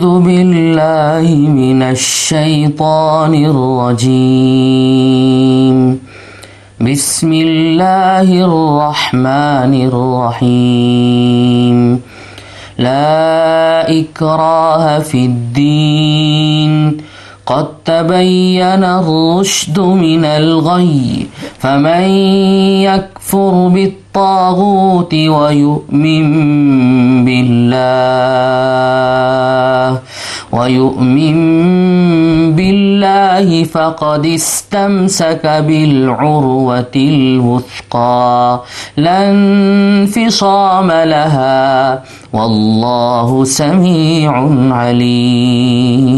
أعوذ بالله من الشيطان الرجيم. بسم الله الرحمن الرحيم. لا إكراه في الدين. قد تبين الرشد من الغي. فمن يكفر بالطاغوت ويؤمن بالله ويؤمن بالله فقد استمسك بالعروة الوثقى لا انفصام لها والله سميع عليم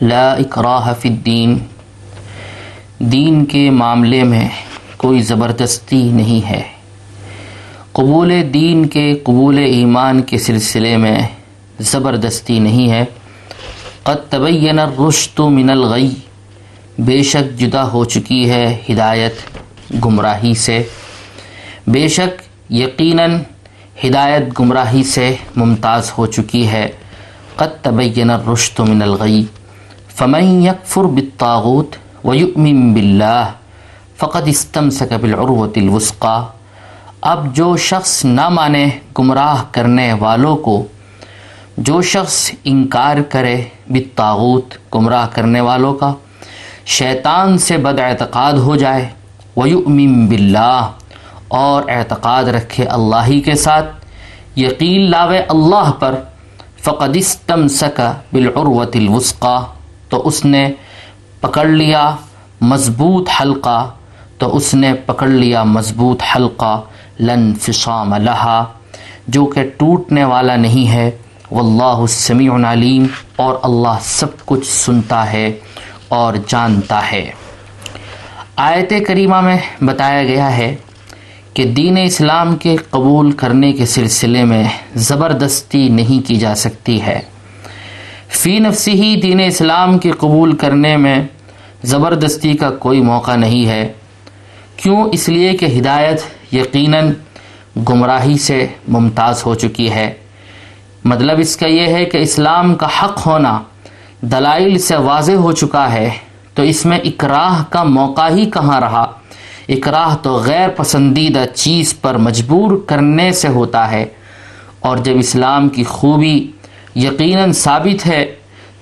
لا اکراہ فی الدین دین کے معاملے میں کوئی زبردستی نہیں ہے۔ قبول دین کے قبول ایمان کے سلسلے میں زبردستی نہیں ہے۔ قد تبین الرشد من الغی، بے شک جدا ہو چکی ہے ہدایت گمراہی سے۔ بے شک یقیناً ہدایت گمراہی سے ممتاز ہو چکی ہے۔ قد تبین الرشد من الغی، فمن یکفر بالطاغوت ویؤمن باللہ، فقد استمسک بالعروة الوثقى۔ اب جو شخص نہ مانے گمراہ کرنے والوں کو جو شخص انکار کرے بالطاغوت گمراہ کرنے والوں کا، شیطان سے بد اعتقاد ہو جائے، ویؤمن باللہ، اور اعتقاد رکھے اللہ ہی کے ساتھ۔ یقین لاوے اللہ پر، فقد استمسک بالعروة الوثقى تو اس نے پکڑ لیا مضبوط حلقہ، تو اس نے پکڑ لیا مضبوط حلقہ، لن فصام لہا، جو کہ ٹوٹنے والا نہیں ہے۔ واللہ السمیع علیم اور اللہ سب کچھ سنتا ہے اور جانتا ہے۔ آیت کریمہ میں بتایا گیا ہے کہ دین اسلام کے قبول کرنے کے سلسلے میں زبردستی نہیں کی جا سکتی ہے۔ فی نفسی ہی دین اسلام کے قبول کرنے میں زبردستی کا کوئی موقع نہیں ہے۔ کیوں؟ اس لیے کہ ہدایت یقیناً گمراہی سے ممتاز ہو چکی ہے۔ مطلب اس کا یہ ہے کہ اسلام کا حق ہونا دلائل سے واضح ہو چکا ہے، تو اس میں اکراہ کا موقع ہی کہاں رہا؟ اکراہ تو غیر پسندیدہ چیز پر مجبور کرنے سے ہوتا ہے۔ اور جب اسلام کی خوبی یقیناً ثابت ہے،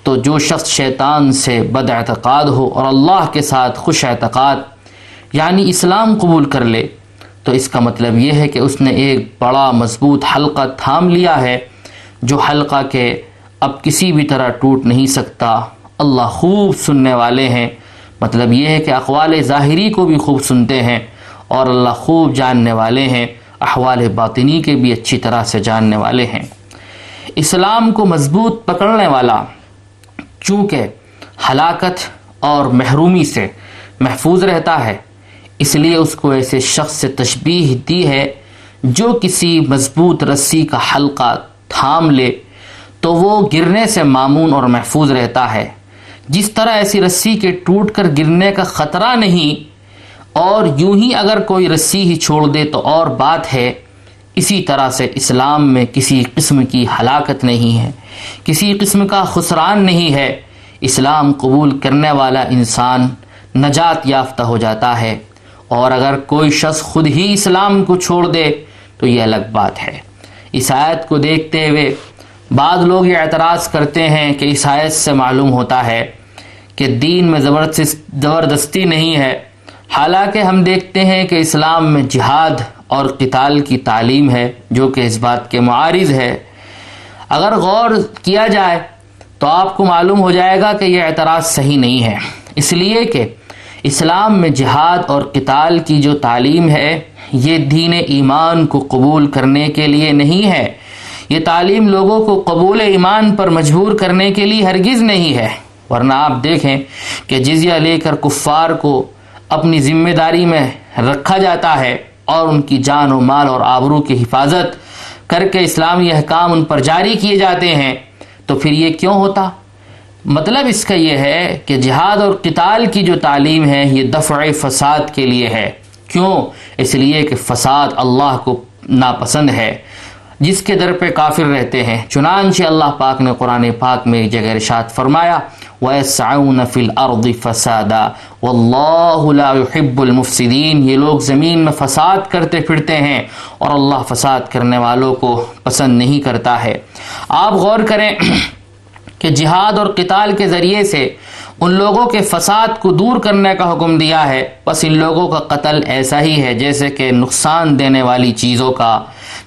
تو جو شخص شیطان سے بد اعتقاد ہو اور اللہ کے ساتھ خوش اعتقاد یعنی اسلام قبول کر لے، تو اس کا مطلب یہ ہے کہ اس نے ایک بڑا مضبوط حلقہ تھام لیا ہے۔ جو حلقہ کے اب کسی بھی طرح ٹوٹ نہیں سکتا، اللہ خوب سننے والے ہیں۔ مطلب یہ ہے کہ اقوال ظاہری کو بھی خوب سنتے ہیں اور اللہ خوب جاننے والے ہیں، احوال باطنی کے بھی اچھی طرح سے جاننے والے ہیں۔ اسلام کو مضبوط پکڑنے والا، چونکہ ہلاکت اور محرومی سے محفوظ رہتا ہے، اس لیے اس کو ایسے شخص سے تشبیح دی ہے جو کسی مضبوط رسی کا حلقہ تھام لے، تو وہ گرنے سے معمون اور محفوظ رہتا ہے۔ جس طرح ایسی رسی کے ٹوٹ کر گرنے کا خطرہ نہیں، اور یوں ہی اگر کوئی رسی ہی چھوڑ دے تو اور بات ہے۔ اسی طرح سے اسلام میں کسی قسم کی ہلاکت نہیں ہے، کسی قسم کا خسران نہیں ہے۔ اسلام قبول کرنے والا انسان نجات یافتہ ہو جاتا ہے، اور اگر کوئی شخص خود ہی اسلام کو چھوڑ دے تو یہ الگ بات ہے۔ اس آیت کو دیکھتے ہوئے بعض لوگ یہ اعتراض کرتے ہیں کہ اس آیت سے معلوم ہوتا ہے کہ دین میں زبردستی نہیں ہے۔ حالانکہ ہم دیکھتے ہیں کہ اسلام میں جہاد اور قتال کی تعلیم ہے، جو کہ اس بات کے معارض ہے۔ اگر غور کیا جائے تو آپ کو معلوم ہو جائے گا کہ یہ اعتراض صحیح نہیں ہے۔ اس لیے کہ اسلام میں جہاد اور قتال کی جو تعلیم ہے یہ دین ایمان کو قبول کرنے کے لیے نہیں ہے۔ یہ تعلیم لوگوں کو قبول ایمان پر مجبور کرنے کے لیے ہرگز نہیں ہے۔ ورنہ آپ دیکھیں کہ جزیہ لے کر کفار کو اپنی ذمہ داری میں رکھا جاتا ہے اور ان کی جان و مال اور آبرو کی حفاظت کر کے اسلامی احکام ان پر جاری کیے جاتے ہیں۔ تو پھر یہ کیوں ہوتا؟ مطلب اس کا یہ ہے کہ جہاد اور قتال کی جو تعلیم ہے، یہ دفع فساد کے لیے ہے۔ کیوں؟ اس لیے کہ فساد اللہ کو ناپسند ہے۔ جس کے در پہ کافر رہتے ہیں، چنانچہ اللہ پاک نے قرآن پاک میں ایک جگہ ارشاد فرمایا، وَيَسْعَوْنَ فِي الْأَرْضِ فَسَادًا۔ وَاللَّهُ لَا يُحِبُّ الْمُفْسِدِينَ۔ یہ لوگ زمین میں فساد کرتے پھرتے ہیں اور اللہ فساد کرنے والوں کو پسند نہیں کرتا ہے۔ آپ غور کریں کہ جہاد اور قتال کے ذریعے سے ان لوگوں کے فساد کو دور کرنے کا حکم دیا ہے۔ بس ان لوگوں کا قتل ایسا ہی ہے جیسے کہ نقصان دینے والی چیزوں کا،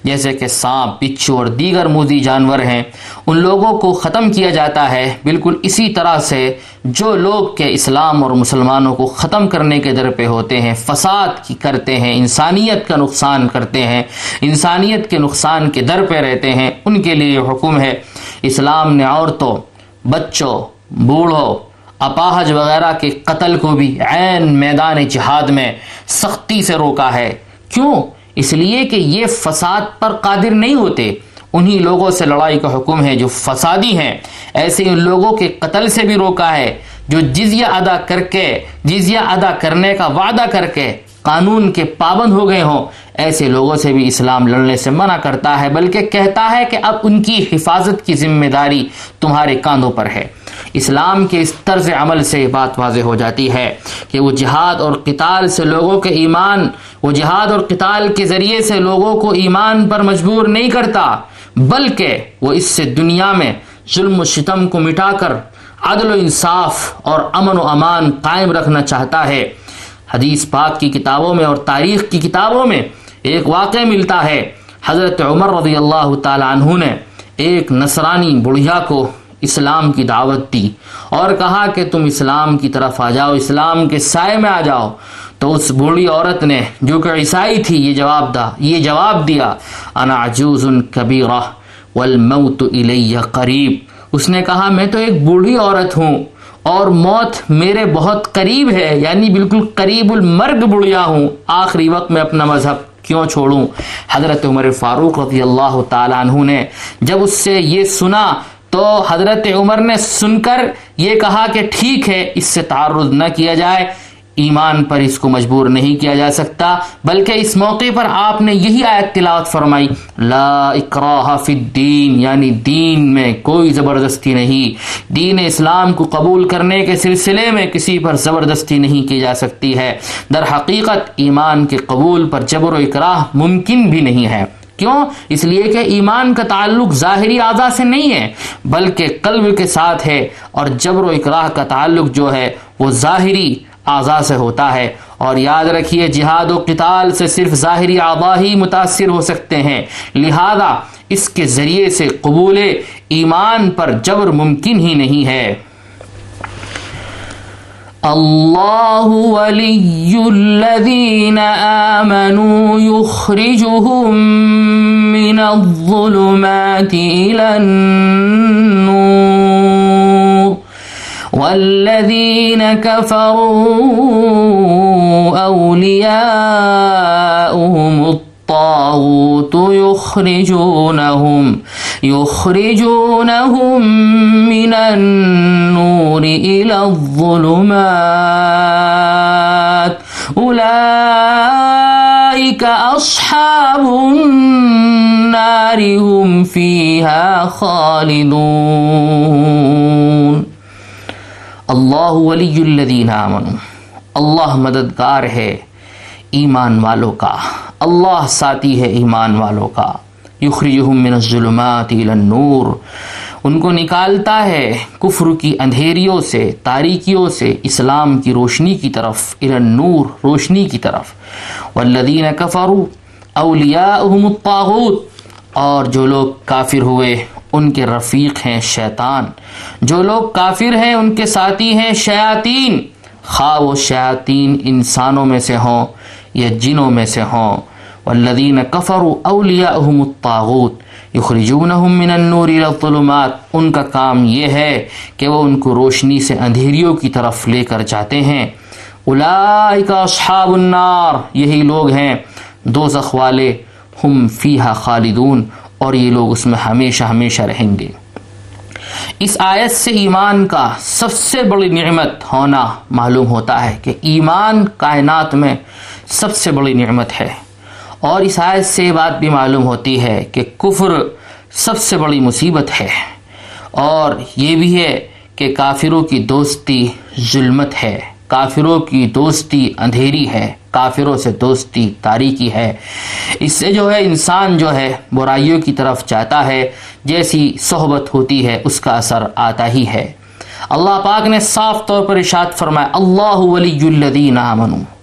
جیسے کہ سانپ، پچھو اور دیگر موزی جانور ہیں۔ ان لوگوں کو ختم کیا جاتا ہے۔ بالکل اسی طرح سے جو لوگ کے اسلام اور مسلمانوں کو ختم کرنے کے در پہ ہوتے ہیں، فساد کی کرتے ہیں، انسانیت کا نقصان کرتے ہیں، انسانیت کے نقصان کے در پہ رہتے ہیں۔ ان کے لیے حکم ہے، اسلام نے عورتوں، بچوں، بوڑھوں اپاہج وغیرہ کے قتل کو بھی عین میدان جہاد میں سختی سے روکا ہے۔ کیوں؟ اس لیے کہ یہ فساد پر قادر نہیں ہوتے۔ انہی لوگوں سے لڑائی کا حکم ہے جو فسادی ہیں۔ ایسے ان لوگوں کے قتل سے بھی روکا ہے جو جزیہ ادا کر کے، جزیہ ادا کرنے کا وعدہ کر کے قانون کے پابند ہو گئے ہوں۔ ایسے لوگوں سے بھی اسلام لڑنے سے منع کرتا ہے، بلکہ کہتا ہے کہ اب ان کی حفاظت کی ذمہ داری تمہارے کاندھوں پر ہے۔ اسلام کے اس طرز عمل سے بات واضح ہو جاتی ہے کہ وہ جہاد اور قتال سے لوگوں کے ایمان، وہ جہاد اور قتال کے ذریعے سے لوگوں کو ایمان پر مجبور نہیں کرتا، بلکہ وہ اس سے دنیا میں ظلم و ستم کو مٹا کر عدل و انصاف اور امن و امان قائم رکھنا چاہتا ہے۔ حدیث پاک کی کتابوں میں اور تاریخ کی کتابوں میں ایک واقع ملتا ہے۔ حضرت عمر رضی اللہ تعالی عنہ نے ایک نصرانی بڑھیا کو اسلام کی دعوت دی اور کہا کہ تم اسلام کی طرف آ جاؤ، اسلام کے سائے میں آ جاؤ۔ تو اس بوڑھی عورت نے، جو کہ عیسائی تھی، یہ جواب دا، یہ جواب دیا، انا عجوز کبیرہ والموت الی قریب اس نے کہا، میں تو ایک بوڑھی عورت ہوں اور موت میرے بہت قریب ہے یعنی بالکل قریب المرگ بڑھیا ہوں۔ آخری وقت میں اپنا مذہب کیوں چھوڑوں؟ حضرت عمر فاروق رضی اللہ تعالیٰ عنہ نے جب اس سے یہ سنا تو حضرت عمر نے سن کر یہ کہا کہ ٹھیک ہے، اس سے تعرض نہ کیا جائے۔ ایمان پر اس کو مجبور نہیں کیا جا سکتا، بلکہ اس موقع پر آپ نے یہی آیت تلاوت فرمائی، لا اکراہ فی الدین یعنی دین میں کوئی زبردستی نہیں۔ دین اسلام کو قبول کرنے کے سلسلے میں کسی پر زبردستی نہیں کی جا سکتی ہے۔ در حقیقت، ایمان کے قبول پر جبر و اکراہ ممکن بھی نہیں ہے۔ کیوں؟ اس لیے کہ ایمان کا تعلق ظاہری اعضاء سے نہیں ہے، بلکہ قلب کے ساتھ ہے اور جبر و اکراہ کا تعلق جو ہے وہ ظاہری اعضاء سے ہوتا ہے۔ اور یاد رکھیے، جہاد و قتال سے صرف ظاہری اعضاء ہی متاثر ہو سکتے ہیں۔ لہذا اس کے ذریعے سے قبول ایمان پر جبر ممکن ہی نہیں ہے۔ الله ولي الذين آمنوا يخرجهم من الظلمات إلى النور والذين كفروا أولياؤهم الطاغوت يخرجونهم يخرجونهم من النور إلى الظلمات. أولئك أصحاب النار هم فيها خالدون. اللہ ولی الذین آمنوا. اللہ مددگار ہے ایمان والوں کا. اللہ ساتھی ہے ایمان والوں کا۔ یخرجہم من الظلمات الى النور۔ ان کو نکالتا ہے کفر کی اندھیریوں سے، تاریکیوں سے، اسلام کی روشنی کی طرف الى النور، روشنی کی طرف۔ والذین کفروا اولیاءہم الطاغوت۔ اور جو لوگ کافر ہوئے، ان کے رفیق ہیں شیطان۔ جو لوگ کافر ہیں، ان کے ساتھی ہیں شیاطین۔ خواہ وہ شیاطین انسانوں میں سے ہوں یا جنوں میں سے ہوں۔ والذین کفروا اولیاءہم الطاغوت یخرجونہم من النور الى الظلمات۔ ان کا کام یہ ہے کہ وہ ان کو روشنی سے اندھیریوں کی طرف لے کر جاتے ہیں۔ اولئک اصحاب النار۔ یہی لوگ ہیں۔ دوزخ والے ہم فیہا خالدون۔ اور یہ لوگ اس میں ہمیشہ ہمیشہ رہیں گے۔ اس آیت سے ایمان کا سب سے بڑی نعمت ہونا معلوم ہوتا ہے کہ ایمان کائنات میں سب سے بڑی نعمت ہے۔ اور اس آیت سے بات بھی معلوم ہوتی ہے کہ کفر سب سے بڑی مصیبت ہے۔ اور یہ بھی ہے کہ کافروں کی دوستی ظلمت ہے۔ کافروں کی دوستی اندھیری ہے۔ کافروں سے دوستی تاریکی ہے۔ اس سے جو ہے انسان جو ہے برائیوں کی طرف جاتا ہے۔ جیسی صحبت ہوتی ہے، اس کا اثر آتا ہی ہے۔ اللہ پاک نے صاف طور پر اشاد فرمایا، اللہ ولی الذین آمنوا۔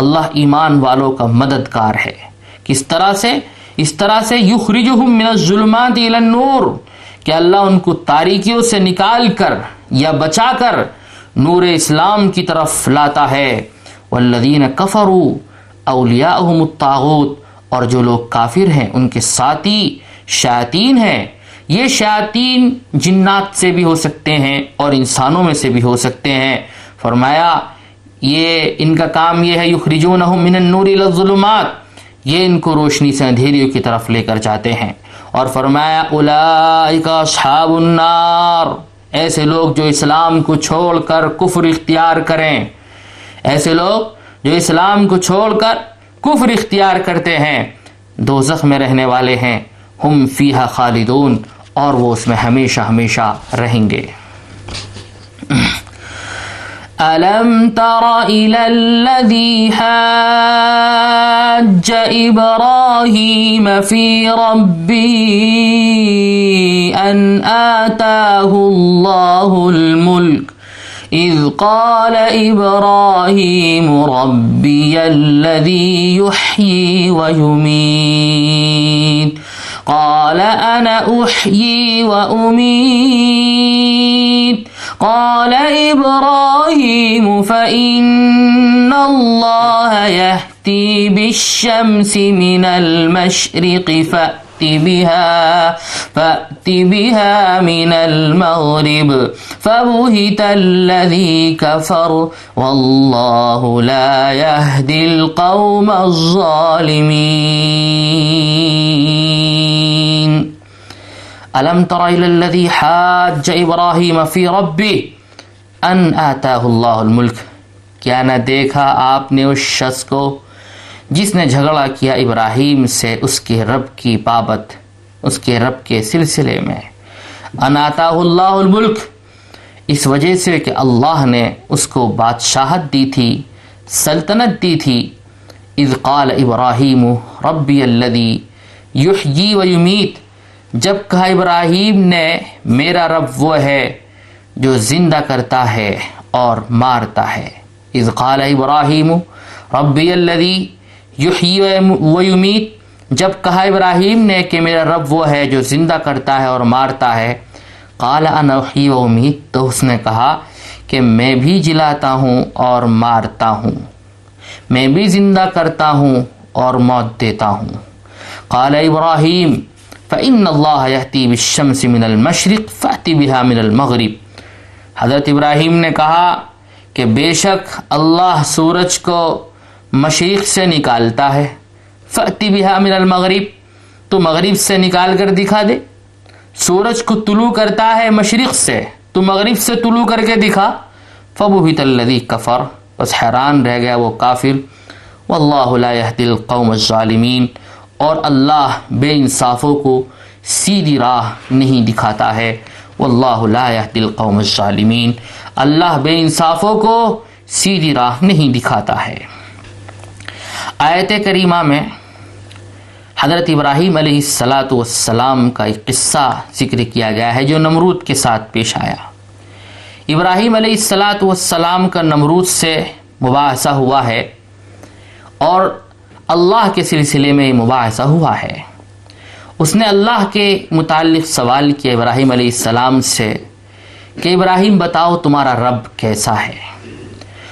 اللہ ایمان والوں کا مددگار ہے۔ کس طرح سے؟ اس طرح سے یخرجہم من الظلمات الى النور، کہ اللہ ان کو تاریکیوں سے نکال کر یا بچا کر نور اسلام کی طرف لاتا ہے۔ والذین کفروا اولیاءہم الطاغوت، اور جو لوگ کافر ہیں، ان کے ساتھی شیاطین ہیں۔ یہ شیاطین جنات سے بھی ہو سکتے ہیں اور انسانوں میں سے بھی ہو سکتے ہیں۔ فرمایا یہ ان کا کام یہ ہے یخرجونہم من النور الى الظلمات۔ یہ ان کو روشنی سے اندھیریوں کی طرف لے کر جاتے ہیں۔ اور فرمایا اولئک اصحاب النار۔ ایسے لوگ جو اسلام کو چھوڑ کر کفر اختیار کریں۔ ایسے لوگ جو اسلام کو چھوڑ کر کفر اختیار کرتے ہیں۔ دوزخ میں رہنے والے ہیں۔ ہم فیہا خالدون اور وہ اس میں ہمیشہ ہمیشہ رہیں گے۔ ألم تر إلى الذي حاج إبراهيم في ربه أن آتاه الله الملك؟ إذ قال إبراهيم ربي الذي يحيي ويميت. قال أنا أحيي وأميت. قال إبراهيم فإن الله يهتي بالشمس من المشرق فأت بها فأت بها من المغرب فبهت الذي كفر والله لا يهدي القوم الظالمين. ألم تر إلى الذي حاج إبراهيم في ربه أن آتاه الله الملك؟ کیا نہ دیکھا آپ نے اس شخص کو جس نے جھگڑا کیا ابراہیم سے اس کے رب کی بابت، اس کے رب کے سلسلے میں؟ اناتا اللہ الملک اس وجہ سے کہ اللہ نے اس کو بادشاہت دی تھی، سلطنت دی تھی۔ اذ قال ابراہیم، ربی الذی یحیی و یمیت جب کہا ابراہیم نے، میرا رب وہ ہے جو زندہ کرتا ہے اور مارتا ہے۔ اذ قال ابراہیم، ربی الذی یحیی و یمیت۔ جب کہا ابراہیم نے کہ میرا رب وہ ہے جو زندہ کرتا ہے اور مارتا ہے، قال انا احیی و امید تو اس نے کہا کہ میں بھی جلاتا ہوں اور مارتا ہوں۔ میں بھی زندہ کرتا ہوں اور موت دیتا ہوں۔ قال ابراہیم فإن اللہ یحتی بالشمس من المشرق فأتی بها من المغرب۔ حضرت ابراہیم نے کہا کہ بے شک اللہ سورج کو مشرق سے نکالتا ہے۔ فأتی بها من المغرب۔ تو مغرب سے نکال کر دکھا دے۔ سورج کو طلوع کرتا ہے مشرق سے۔ تو مغرب سے طلوع کر کے دکھا۔ فبهت الذی کفر بس حیران رہ گیا وہ کافر۔ واللہ لا يهدي القوم الظالمین اور اللہ بے انصافوں کو سیدھی راہ نہیں دکھاتا ہے۔ واللہ لا يهدي القوم الظالمین۔ اللہ بے انصافوں کو سیدھی راہ نہیں دکھاتا ہے۔ آیت کریمہ میں حضرت ابراہیم علیہ السلاۃ والسلام کا ایک قصہ ذکر کیا گیا ہے جو نمرود کے ساتھ پیش آیا۔ ابراہیم علیہ السلاۃ والسلام کا نمرود سے مباحثہ ہوا ہے اور اللہ کے سلسلے میں مباحثہ ہوا ہے۔ اس نے اللہ کے متعلق سوال کیا ابراہیم علیہ السلام سے کہ ابراہیم بتاؤ تمہارا رب کیسا ہے۔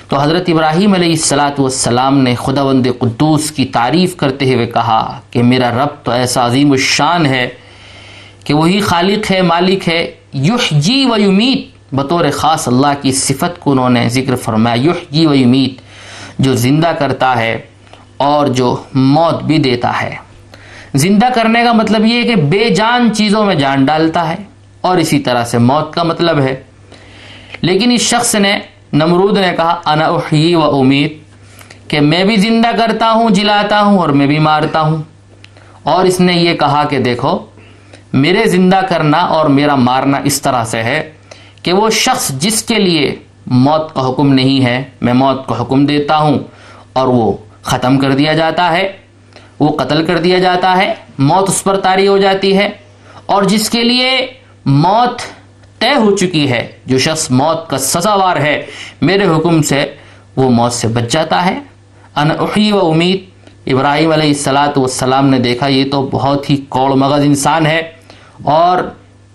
تو حضرت ابراہیم علیہ السلاۃ والسلام نے خدا بند قدوس کی تعریف کرتے ہوئے کہا کہ میرا رب تو ایسا عظیم الشان ہے کہ وہی خالق ہے، مالک ہے۔ یح جی و یمیت، بطور خاص اللہ کی صفت کو انہوں نے ذکر فرمایا۔ یح جی و یمیت، جو زندہ کرتا ہے۔ اور جو موت بھی دیتا ہے۔ زندہ کرنے کا مطلب یہ ہے کہ بے جان چیزوں میں جان ڈالتا ہے اور اسی طرح سے موت کا مطلب ہے۔ لیکن اس شخص نے، نمرود نے کہا، انا احیی و امید، کہ میں بھی زندہ کرتا ہوں، جلاتا ہوں اور میں بھی مارتا ہوں۔ اور اس نے یہ کہا کہ دیکھو، میرے زندہ کرنا اور میرا مارنا اس طرح سے ہے کہ وہ شخص جس کے لیے موت کا حکم نہیں ہے، میں موت کو حکم دیتا ہوں اور وہ ختم کر دیا جاتا ہے، وہ قتل کر دیا جاتا ہے، موت اس پر تاری ہو جاتی ہے۔ اور جس کے لیے موت طے ہو چکی ہے، جو شخص موت کا سزاوار ہے، میرے حکم سے وہ موت سے بچ جاتا ہے۔ ان احی و امید، ابراہیم علیہ السلاۃ والسلام نے دیکھا، یہ تو بہت ہی کوڑ مغز انسان ہے۔ اور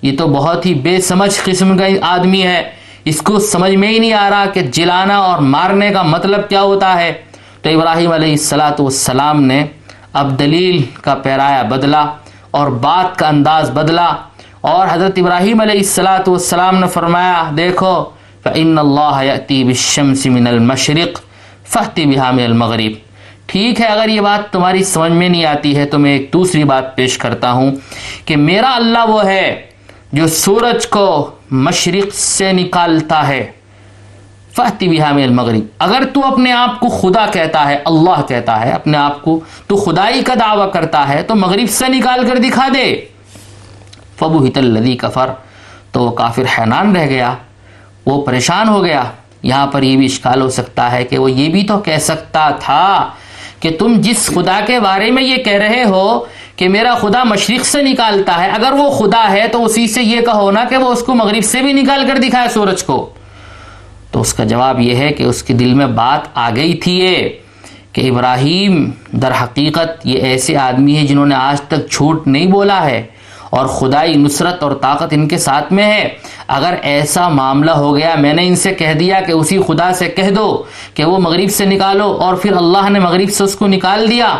یہ تو بہت ہی بے سمجھ قسم کا آدمی ہے۔ اس کو سمجھ میں ہی نہیں آ رہا کہ جلانا اور مارنے کا مطلب کیا ہوتا ہے۔ تو ابراہیم علیہ السلاۃ والسلام نے اب دلیل کا پیرایا بدلا اور بات کا انداز بدلا اور حضرت ابراہیم علیہ السلاۃ والسلام نے فرمایا، دیکھو، فَإِنَّ اللَّهَ يَأْتِي بِالشَّمْسِ مِنَ الْمَشْرِقِ فَحْتِ بِهَا مِنَ الْمَغْرِبِ ٹھیک ہے، اگر یہ بات تمہاری سمجھ میں نہیں آتی ہے تو میں ایک دوسری بات پیش کرتا ہوں کہ میرا اللہ وہ ہے جو سورج کو مشرق سے نکالتا ہے۔ فہتی بحام المغرب۔ اگر تو اپنے آپ کو خدا کہتا ہے، اللہ کہتا ہے، اپنے آپ کو تو خدائی کا دعویٰ کرتا ہے، تو مغرب سے نکال کر دکھا دے۔ فبو ہت الدی کفر۔ تو وہ کافر حیران رہ گیا، وہ پریشان ہو گیا۔ یہاں پر یہ بھی اشکال ہو سکتا ہے کہ وہ یہ بھی تو کہہ سکتا تھا کہ تم جس خدا کے بارے میں یہ کہہ رہے ہو کہ میرا خدا مشرق سے نکالتا ہے، اگر وہ خدا ہے تو اسی سے یہ کہو نا کہ وہ اس کو مغرب سے بھی نکال کر دکھائے سورج کو۔ تو اس کا جواب یہ ہے کہ اس کے دل میں بات آ گئی تھی یہ کہ ابراہیم در حقیقت یہ ایسے آدمی ہیں جنہوں نے آج تک جھوٹ نہیں بولا ہے اور خدائی نصرت اور طاقت ان کے ساتھ میں ہے۔ اگر ایسا معاملہ ہو گیا، میں نے ان سے کہہ دیا کہ اسی خدا سے کہہ دو کہ وہ مغرب سے نکالو اور پھر اللہ نے مغرب سے اس کو نکال دیا۔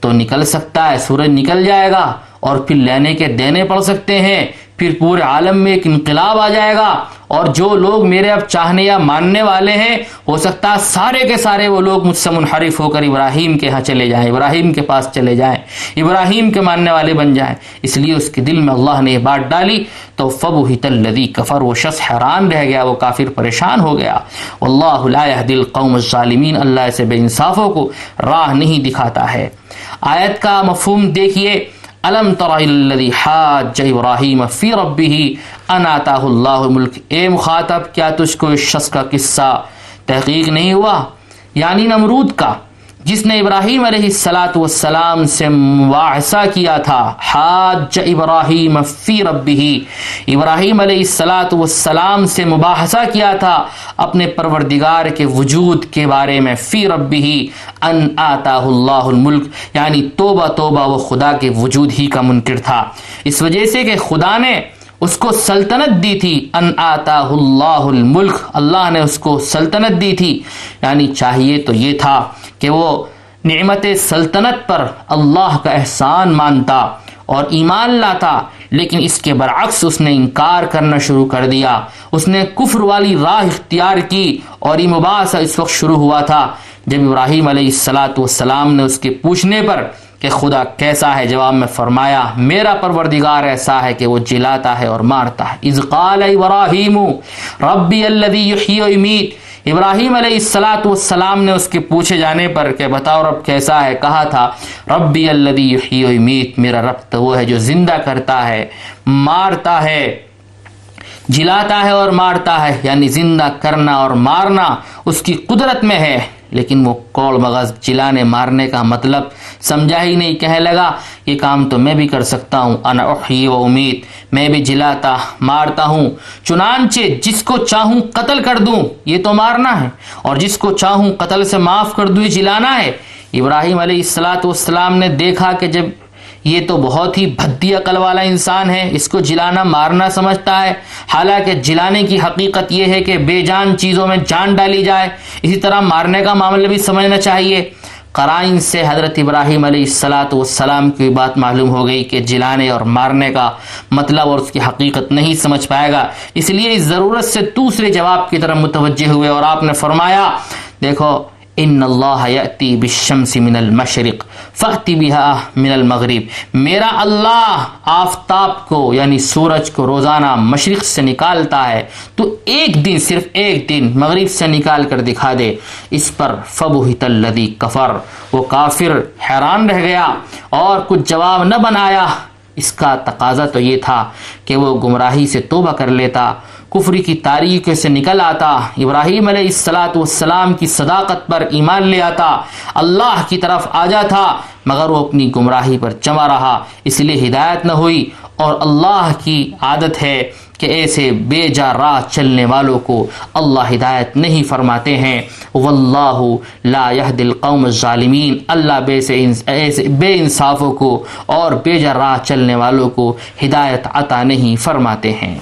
تو نکل سکتا ہے، سورج نکل جائے گا اور پھر لینے کے دینے پڑ سکتے ہیں۔ پھر پورے عالم میں ایک انقلاب آ جائے گا اور جو لوگ میرے اب چاہنے یا ماننے والے ہیں، ہو سکتا ہے سارے کے سارے وہ لوگ مجھ سے منحرف ہو کر ابراہیم کے ہاں چلے جائیں، ابراہیم کے پاس چلے جائیں، ابراہیم کے ماننے والے بن جائیں۔ اس لیے اس کے دل میں اللہ نے یہ بات ڈالی تو فب ہی کفر، وہ شخص حیران رہ گیا، وہ کافر پریشان ہو گیا۔ اللہ دل قوم ظالمین اللہ سے بے انصافوں کو راہ نہیں دکھاتا ہے۔ آیت کا مفہوم دیکھیے الم الذي حاج ابراہیم فی ربی ان آتاه اللہ ملک اے مخاطب، کیا تجھ کو اس شخص کا قصہ تحقیق نہیں ہوا؟ یعنی نمرود کا۔ جس نے ابراہیم علیہ السلاۃ والسلام سے مباحثہ کیا تھا، حاج ابراہیم فی ربی ابراہیم علیہ السلاۃ والسلام سے مباحثہ کیا تھا اپنے پروردگار کے وجود کے بارے میں، فی ربی ان آتا اللہ الملک یعنی توبہ توبہ، وہ خدا کے وجود ہی کا منکر تھا۔ اس وجہ سے کہ خدا نے اس کو سلطنت دی تھی، ان آتا اللہ الملک، اللہ نے اس کو سلطنت دی تھی۔ یعنی چاہیے تو یہ تھا کہ وہ نعمت سلطنت پر اللہ کا احسان مانتا اور ایمان لاتا، لیکن اس کے برعکس اس نے انکار کرنا شروع کر دیا۔ اس نے کفر والی راہ اختیار کی اور یہ مباحثہ اس وقت شروع ہوا تھا جب ابراہیم علیہ السلاۃ والسلام نے اس کے پوچھنے پر کہ خدا کیسا ہے؟ جواب میں فرمایا، میرا پروردگار ایسا ہے کہ وہ جلاتا ہے اور مارتا ہے۔ از قال ابراہیم، ربی اللہ ابراہیم علیہ السلاۃ والسلام نے اس کے پوچھے جانے پر کہ بتاؤ رب کیسا ہے؟ کہا تھا، ربی اللہ امیت میرا رب تو وہ ہے جو زندہ کرتا ہے، مارتا ہے، جلاتا ہے اور مارتا ہے۔ یعنی زندہ کرنا اور مارنا اس کی قدرت میں ہے۔ لیکن وہ کوڑ مغز جلانے مارنے کا مطلب سمجھا ہی نہیں، کہنے لگا یہ کام تو میں بھی کر سکتا ہوں، انا احی و امید، میں بھی جلاتا، مارتا ہوں۔ چنانچہ جس کو چاہوں قتل کر دوں، یہ تو مارنا ہے، اور جس کو چاہوں قتل سے معاف کر دوں، یہ جلانا ہے۔ ابراہیم علیہ السلاۃ والسلام نے دیکھا کہ جب یہ تو بہت ہی بھدی عقل والا انسان ہے، اس کو جلانا، مارنا سمجھتا ہے۔ حالانکہ جلانے کی حقیقت یہ ہے کہ بے جان چیزوں میں جان ڈالی جائے۔ اسی طرح مارنے کا معاملہ بھی سمجھنا چاہیے۔ قرائن سے حضرت ابراہیم علیہ السلاۃ والسلام کی بات معلوم ہو گئی کہ جلانے اور مارنے کا مطلب اور اس کی حقیقت نہیں سمجھ پائے گا۔ اس لیے اس ضرورت سے دوسرے جواب کی طرف متوجہ ہوئے اور آپ نے فرمایا، دیکھو ان اللہ یأتی بالشمس من المشرق فأتی بها من المغرب میرا اللہ آفتاب کو یعنی سورج کو روزانہ مشرق سے نکالتا ہے، تو ایک دن صرف ایک دن مغرب سے نکال کر دکھا دے۔ اس پر فبہت الذی کفر، وہ کافر حیران رہ گیا اور کچھ جواب نہ بنایا۔ اس کا تقاضا تو یہ تھا کہ وہ گمراہی سے توبہ کر لیتا۔ کفری کی تاریخ سے نکل آتا۔ ابراہیم علیہ السلاۃ والسلام کی صداقت پر ایمان لے آتا۔ اللہ کی طرف آ جاتا مگر وہ اپنی گمراہی پر جمع رہا۔ اس لیے ہدایت نہ ہوئی۔ اور اللہ کی عادت ہے کہ ایسے بے جا راہ چلنے والوں کو اللہ ہدایت نہیں فرماتے ہیں۔ واللہ لا يهد القوم الظالمین۔ اللہ بے سے ایسے بے انصافوں کو اور بے جا راہ چلنے والوں کو ہدایت عطا نہیں فرماتے ہیں۔